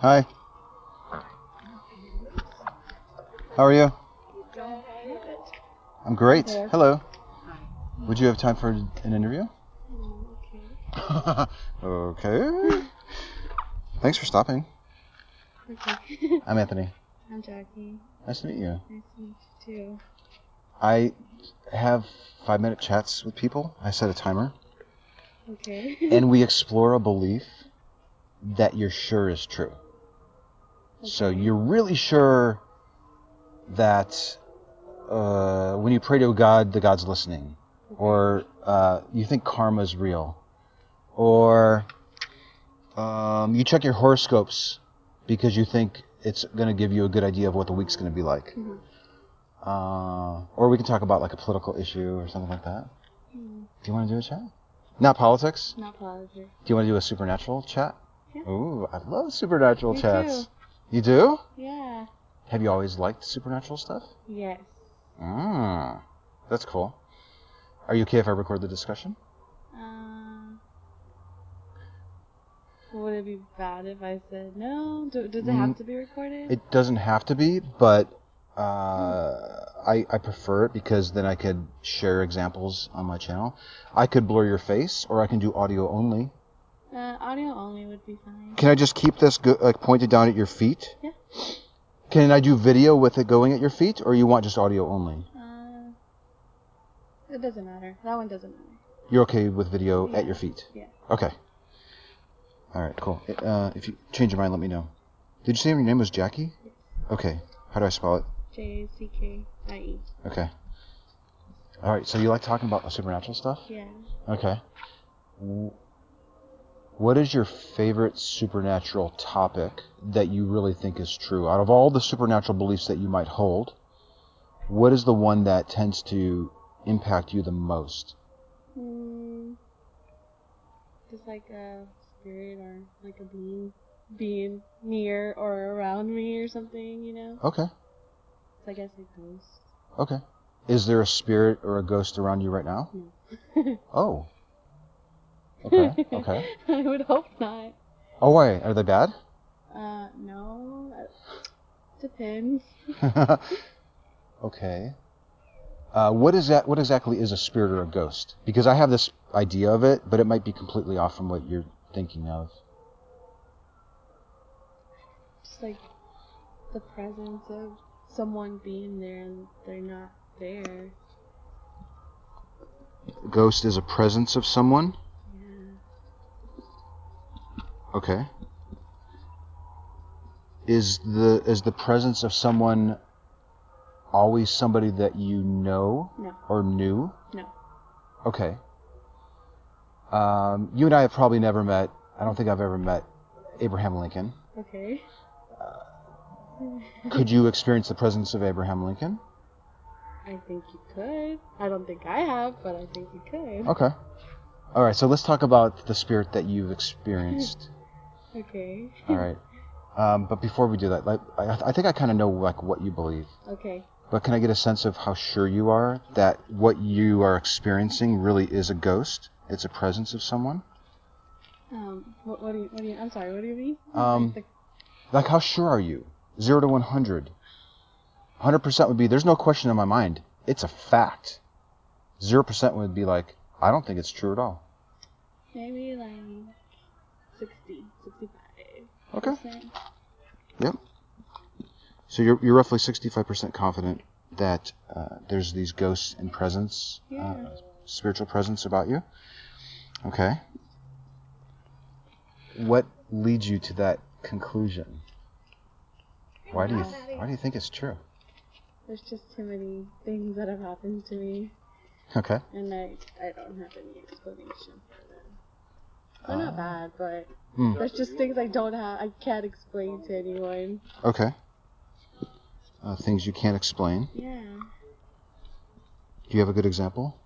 Hi. How are you? I'm great. Hello. Would you have time for an interview? okay. Okay. Thanks for stopping. Okay. I'm Anthony. I'm Jackie. Nice to meet you. Nice to meet you too. I have five minute chats with people. I set a timer. Okay. and we explore a belief that you're sure is true. So you're really sure that uh, when you pray to God, the God's listening, or uh, you think karma's real, or um, you check your horoscopes because you think it's going to give you a good idea of what the week's going to be like. Mhm. Uh, or we can talk about like a political issue or something like that. Hmm, Do you want to do a chat? Not politics. Not politics. Do you want to do a supernatural chat? Yeah. Ooh, I love supernatural Me chats. too. You do? Yeah. Have you always liked supernatural stuff? Yes. Ah, that's cool. Are you okay if I record the discussion? Uh, would it be bad if I said no? Do, does it Mm, have to be recorded? It doesn't have to be, but uh, I, I prefer it because then I could share examples on my channel. I could blur your face, or I can do audio only. Uh, audio only would be fine. Can I just keep this go- like pointed down at your feet? Yeah. Can I do video with it going at your feet, or you want just audio only? Uh, it doesn't matter. That one doesn't matter. You're okay with video Yeah. at your feet? Yeah. Okay. All right, cool. Uh, if you change your mind, let me know. Did you say your name was Jackie? Okay. How do I spell it? J C K I E. Okay. All right. So you like talking about supernatural stuff? Yeah. Okay. W- What is your favorite supernatural topic that you really think is true? Out of all the supernatural beliefs that you might hold, what is the one that tends to impact you the most? Hmm. Just like a spirit or like a being being near or around me or something, you know? Okay. So I guess a ghost. Okay. Is there a spirit or a ghost around you right now? No. Oh. Okay. Okay. I would hope not. Oh, wait. Are they bad? Uh, no. Depends. okay. Uh, what is that? What exactly is a spirit or a ghost? Because I have this idea of it, but it might be completely off from what you're thinking of. Just like the presence of someone being there and they're not there. Ghost is a presence of someone. Okay. Is the is the presence of someone always somebody that you know No. or knew? No. Okay. Um, you and I have probably never met. I don't think I've ever met Abraham Lincoln. Okay. Could you experience the presence of Abraham Lincoln? I think you could. I don't think I have, but I think you could. Okay. All right. So let's talk about the spirit that you've experienced. Okay. All right. Um, but before we do that, like, I, I think I kind of know like what you believe. Okay. But can I get a sense of how sure you are that what you are experiencing really is a ghost? It's a presence of someone? Um. What, what do you? What do you? I'm sorry. What do you mean? Um, Like Like, how sure are you? Zero to 100. 100% would be, there's no question in my mind. It's a fact. 0% would be like, I don't think it's true at all. maybe like 60, 65. Okay. Yep. So you're, you're roughly 65% confident that uh, there's these ghosts and presence, Yeah. uh, spiritual presence about you. Okay. What leads you to that conclusion? Why do you why do you think it's true? There's just too many things that have happened to me, Okay. and I I don't have any explanation for them. They're not Uh, bad, but Hmm. there's just things I don't have. I can't explain to anyone. Okay. Uh, things you can't explain. Yeah. Do you have a good example?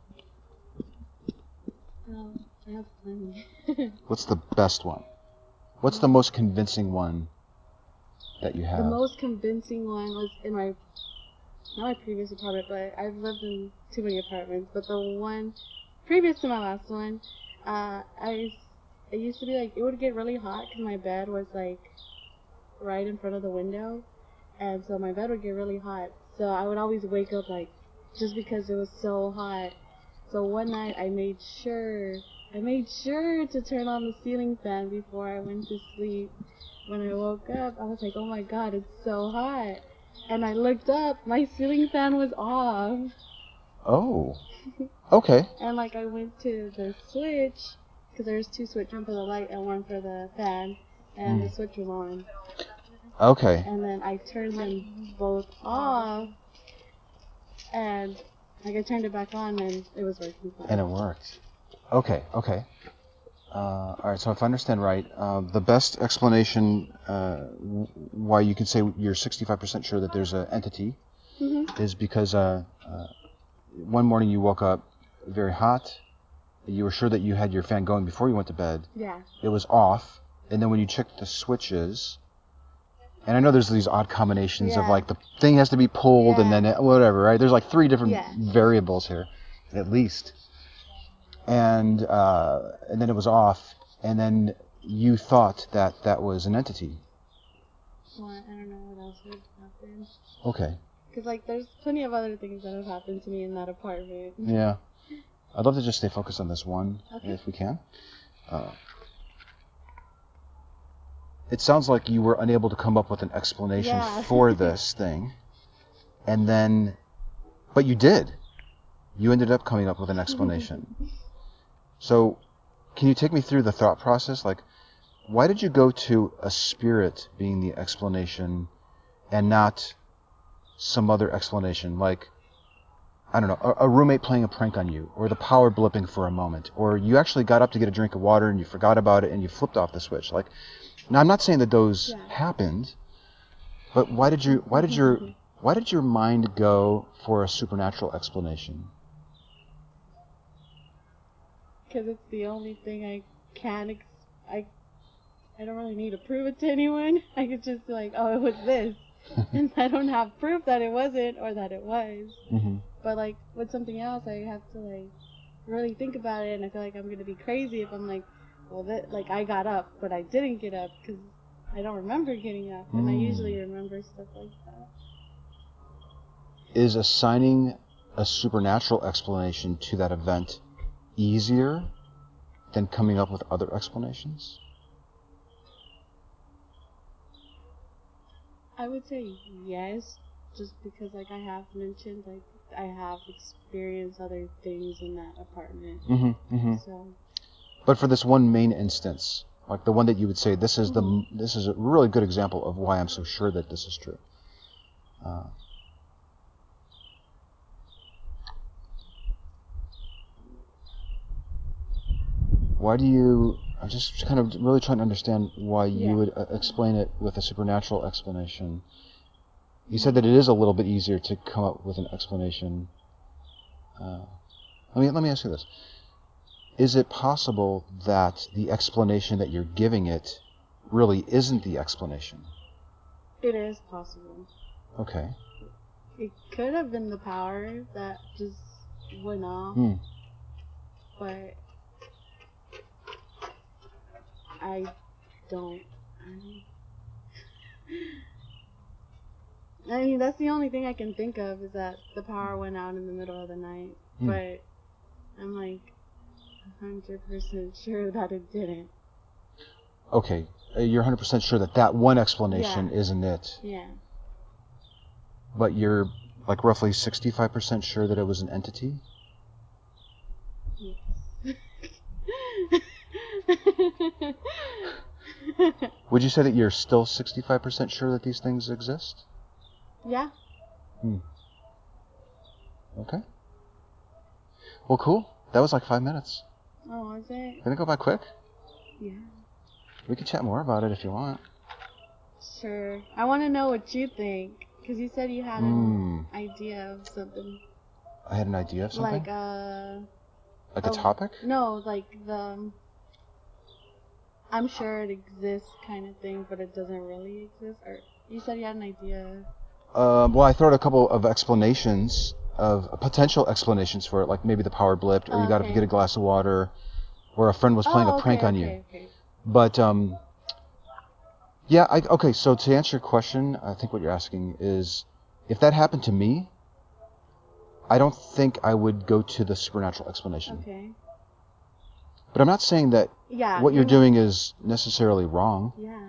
Well, I have plenty. What's the best one? What's the most convincing one that you have? The most convincing one was in my not my previous apartment, but I've lived in too many apartments. But the one previous to my last one, uh, I it used to be like it would get really hot because my bed was like right in front of the window, and so my bed would get really hot. So I would always wake up like just because it was so hot. So one night I made sure I made sure to turn on the ceiling fan before I went to sleep. When I woke up, I was like, "Oh my god, it's so hot." And I looked up, my ceiling fan was off. oh. Okay. And like I went to the switch because there's two switches, one for the light and one for the fan, and the Mm. switch was on. Okay. And then I turned them both off, and like I turned it back on, and it was working fine. And it worked. Okay. Okay. Uh, all right. So if I understand right, uh, the best explanation uh, w- why you can say you're 65% sure that there's an entity hmm is because uh, uh, one morning you woke up very hot. You were sure that you had your fan going before you went to bed. Yeah. It was off, and then when you checked the switches, and I know there's these odd combinations of like the thing has to be pulled and then it, whatever, right? There's like three different Yeah. variables here, at least. And uh, and then it was off, and then you thought that that was an entity. Well, I don't know what else would happen. Okay. Cause like there's plenty of other things that have happened to me in that apartment. Yeah. I'd love to just stay focused on this one, Okay. if we can. Uh, it sounds like you were unable to come up with an explanation Yeah. for this thing, and then, but you did. You ended up coming up with an explanation. so, can you take me through the thought process? Like, why did you go to a spirit being the explanation, and not some other explanation? Like, I don't know, a, a roommate playing a prank on you, or the power blipping for a moment, or you actually got up to get a drink of water and you forgot about it and you flipped off the switch. Like, now I'm not saying that those Yeah. happened, but why did you, why did your, why did your mind go for a supernatural explanation? Cause it's the only thing I can. Ex- I. I don't really need to prove it to anyone. I could just be like, oh, it was this, and I don't have proof that it wasn't or that it was. hmm But like with something else, I have to like really think about it, and I feel like I'm gonna be crazy if I'm like, well, that like I got up, but I didn't get up because I don't remember getting up, and I Mm. usually remember stuff like that. Is assigning a supernatural explanation to that event easier than coming up with other explanations? I would say yes, just because like I have mentioned, like I have experienced other things in that apartment, Mm-hmm. mm-hmm. so But for this one main instance, like the one that you would say, this is the this is a really good example of why I'm so sure that this is true. Uh, why do you? I'm just kind of really trying to understand why you Yeah. would uh, explain it with a supernatural explanation. You said that it is a little bit easier to come up with an explanation. Uh, let me let me ask you this: Is it possible that the explanation that you're giving it really isn't the explanation? it is possible. Okay. It could have been the power that just went off, Hmm. but I don't. I I mean, that's the only thing I can think of is that the power went out in the middle of the night. Hmm. But I'm like 100% sure that it didn't. Okay. Uh, You're 100% sure that that one explanation Yeah. isn't it, Yeah. but you're like roughly 65% sure that it was an entity? Would you say that you're still 65% sure that these things exist? yeah. Hmm. Okay. Well, cool. That was like five minutes. Oh, was it? Didn't it go by quick? Yeah. We can chat more about it if you want. Sure. I want to know what you think. Because you said you had Mm. an idea of something. I had an idea of something. Like, uh. Like a oh, topic? No, like the. I'm sure it exists kind of thing, but it doesn't really exist. Or you said you had an idea. Um, well, I throw out a couple of explanations of potential explanations for it, like maybe the power blipped, or you got up to Okay. get a glass of water, or a friend was playing oh, a prank okay, on okay, you. Okay. But um, yeah, I, okay. So to answer your question, I think what you're asking is, if that happened to me, I don't think I would go to the supernatural explanation. Okay. But I'm not saying that Yeah. what you're doing is necessarily wrong. Yeah.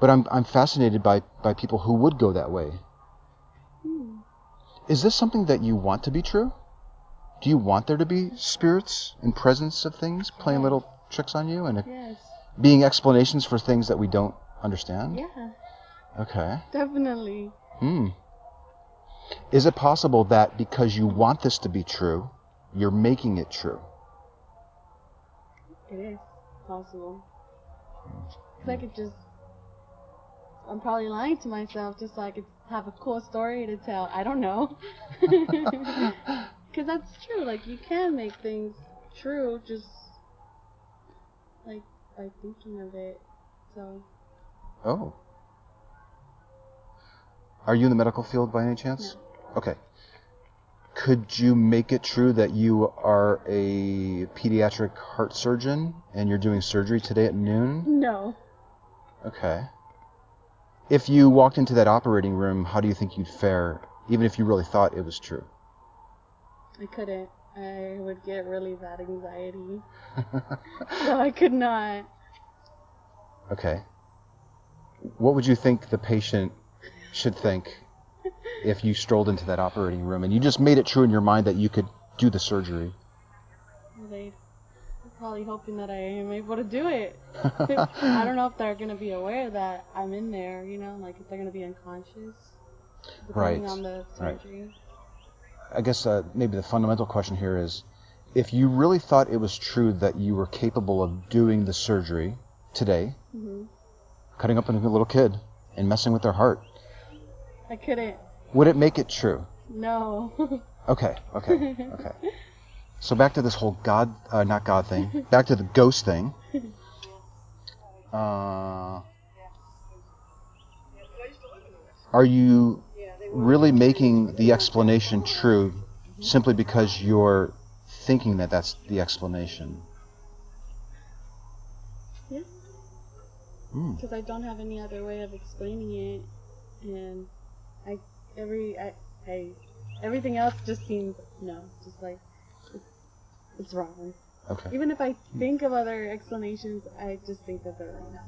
But I'm I'm fascinated by by people who would go that way. Hmm. Is this something that you want to be true? Do you want there to be spirits and presence of things playing little tricks on you and Yes. being explanations for things that we don't understand? Yeah. Okay. Definitely. Hmm. Is it possible that because you want this to be true, you're making it true? It is possible. 'Cause I could just. I'm probably lying to myself just so I could have a cool story to tell. I don't know. Because that's true. Like, you can make things true just. Like, by thinking of it. So, Oh. Are you in the medical field by any chance? no. Okay. Could you make it true that you are a pediatric heart surgeon and you're doing surgery today at noon? No. Okay. If you walked into that operating room, how do you think you'd fare, even if you really thought it was true? I couldn't. I would get really bad anxiety. So I could not. okay. What would you think the patient should think if you strolled into that operating room and you just made it true in your mind that you could do the surgery? They they're probably hoping that I am able to do it. I don't know if they're gonna be aware that I'm in there. You know, like if they're gonna be unconscious, depending Right, on the right. surgery. I guess uh, maybe the fundamental question here is if you really thought it was true that you were capable of doing the surgery today, hmm cutting up a little kid and messing with their heart, I couldn't. Would it make it true? No. Okay, okay, okay. So back to this whole God, uh, not God thing, back to the ghost thing. Uh, are you really making the explanation true simply because you're thinking that that's the explanation? yeah. Hmm. Because I don't have any other way of explaining it, and I every I, I everything else just seems no, just like it's, it's wrong. Okay. Even if I think of other explanations, I just think that they're wrong.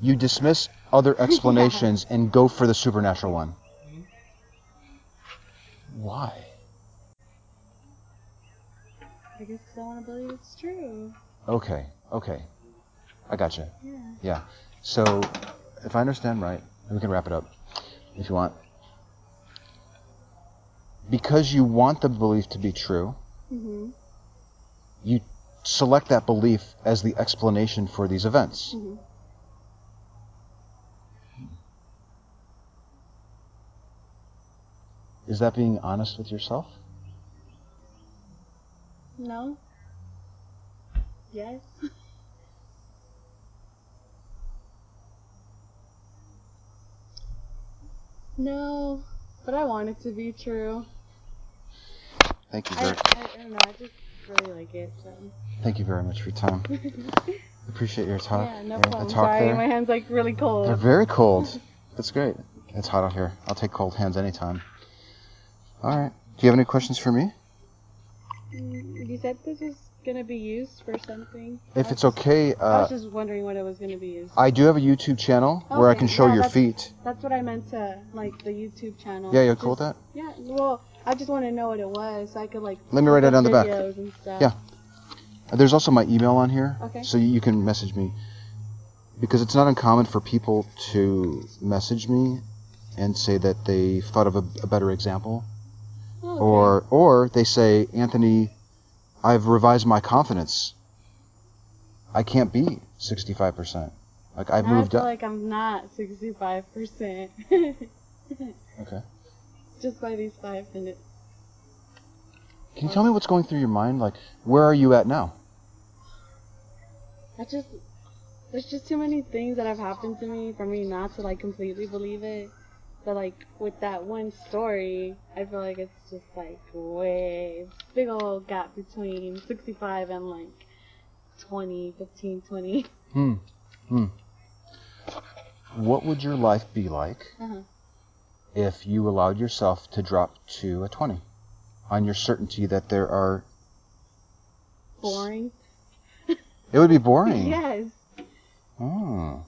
You dismiss other explanations and go for the supernatural one. Why? I guess 'cause I want to believe it's true. Okay, okay. I gotcha. Yeah. Yeah. So, if I understand right, we can wrap it up if you want. Because you want the belief to be true, Mhm. you select that belief as the explanation for these events. Mhm. Is that being honest with yourself? No. Yes. no, but I want it to be true. Thank you I, very, I, I don't know. I just really like it. So. thank you very much for your time. Appreciate your talk. yeah, no your- problem. talk Sorry, there. my hand's like really cold. They're very cold. That's great. It's hot out here. I'll take cold hands anytime. All right. Do you have any questions for me? Mm, You said this is gonna be used for something. If it's just- okay, I uh, was just wondering what it was gonna be used. I do have a YouTube channel where I can show yeah, your that's- feet. That's what I meant to like the YouTube channel. Yeah, you're cool with that? Yeah. Well, I just want to know what it was so I could like. Let me write it on the back. videos And stuff. Yeah. There's also my email on here, Okay. so you can message me. Because it's not uncommon for people to message me and say that they thought of a, a better example, Oh, okay. or or they say, Anthony, I've revised my confidence. I can't be 65%. Like I've moved I feel up. like I'm not 65%. okay. Just by these five minutes. Can you tell me what's going through your mind? Like, where are you at now? I just, there's just too many things that have happened to me for me not to like completely believe it. But like with that one story, I feel like it's just like way big old gap between 65 and like 20, 15, 20. Hmm. Hmm. What would your life be like Uh-huh. If you allowed yourself to drop to a 20 on your certainty that there are. Boring. It would be boring. yes. Oh.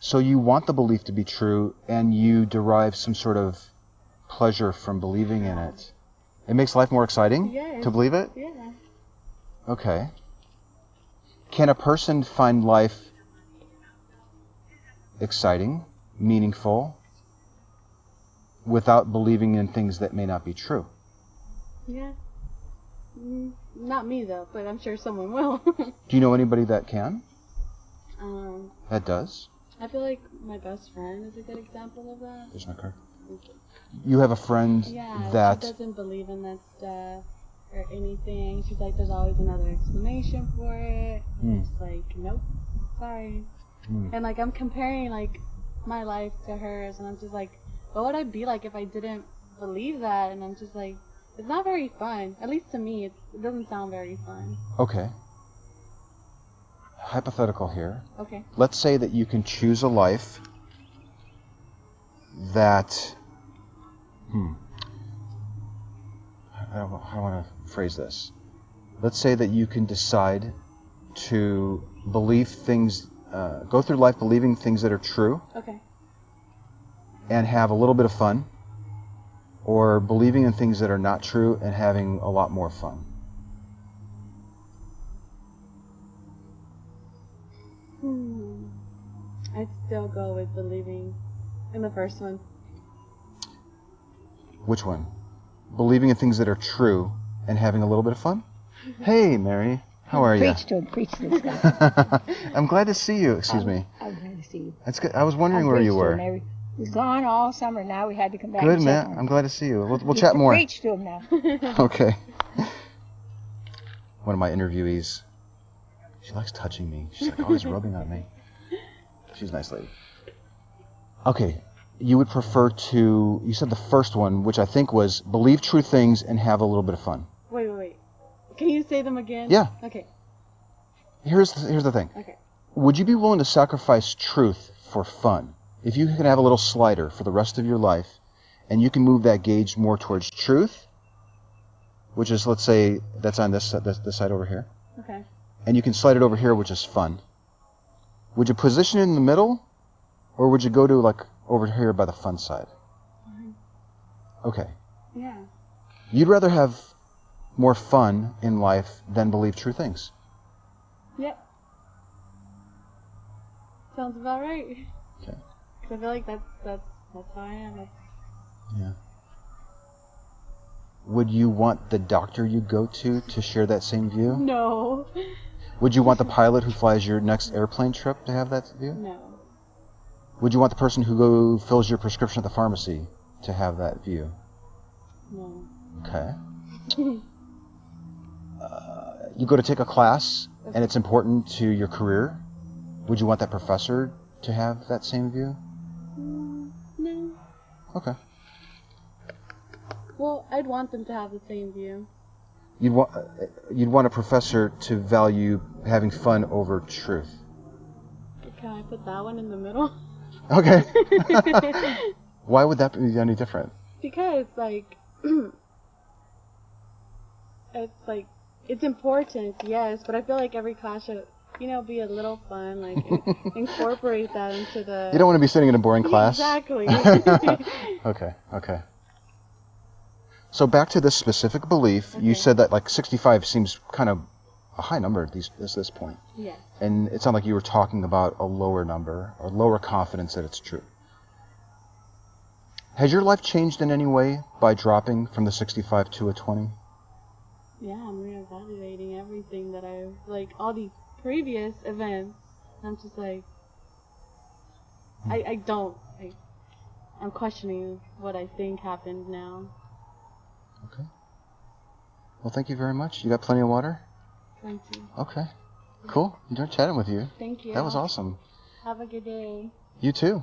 So you want the belief to be true and you derive some sort of pleasure from believing in it. It makes life more exciting Yes. to believe it? Yeah. Okay. Can a person find life exciting, meaningful, without believing in things that may not be true? Yeah. Mm, not me though, but I'm sure someone will. Do you know anybody that can? um, That does? I feel like my best friend is a good example of that. There's my card. You have a friend Yeah, that she doesn't believe in that stuff or anything. She's like, there's always another explanation for it. Hmm. I'm like, nope, sorry. Hmm. And like, I'm comparing like my life to hers, and I'm just like, what would I be like if I didn't believe that? And I'm just like, it's not very fun. At least to me, it's, it doesn't sound very fun. Okay. Hypothetical here. Okay. Let's say that you can choose a life that. Hmm. I don't I want to phrase this. Let's say that you can decide to believe things, uh, go through life believing things that are true Okay. And have a little bit of fun, or believing in things that are not true and having a lot more fun. Hmm. I'd still go with believing in the first one. Which one? Believing in things that are true and having a little bit of fun? Hey, Mary. How are you? Preach to him, preach to this guy. I'm glad to see you. Excuse me. I'm glad to see you. That's good. I was wondering I'm where you preached to him were. every- We're gone all summer. Now we had to come back. Good, and man. I'm glad to see you. We'll, we'll chat more. Preach to him now. Okay. One of my interviewees. She likes touching me. She's like always rubbing on me. She's a nice lady. Okay. You would prefer to, you said the first one, which I think was believe true things and have a little bit of fun. Wait, wait, wait. Can you say them again? Yeah. Okay. Here's the, here's the thing. Okay. Would you be willing to sacrifice truth for fun? If you can have a little slider for the rest of your life, and you can move that gauge more towards truth, which is let's say that's on this this, this side over here, Okay. and you can slide it over here, which is fun. Would you position it in the middle, or would you go to like over here by the fun side? Okay. Yeah. You'd rather have more fun in life than believe true things. Yep. Sounds about right. Okay. I feel like that's that's that's how I am. Yeah. Would you want the doctor you go to to share that same view? no. Would you want the pilot who flies your next airplane trip to have that view? No. Would you want the person who go fills your prescription at the pharmacy to have that view? No. Okay. Uh, you go to take a class and it's important to your career. Would you want that professor to have that same view? Okay. Well, I'd want them to have the same view. You'd want you'd want a professor to value having fun over truth. Can I put that one in the middle? Okay. Why would that be any different? because like it's like it's important, yes, but I feel like every class should, you know, be a little fun, like incorporate that into the. You don't want to be sitting in a boring class. Exactly. okay, okay. So back to this specific belief, you said that like 65 seems kind of a high number at these, at this point. yes. And it sounded like you were talking about a lower number or lower confidence that it's true. Has your life changed in any way by dropping from the 65 to a 20? Yeah, I'm reevaluating everything that I've like, all these previous events. I'm just like, I, I don't. I, I'm questioning what I think happened now. Okay. Well, thank you very much. You got plenty of water? Thank you. Okay. Cool. Enjoyed chatting with you. Thank you. That was awesome. Have a good day. You too.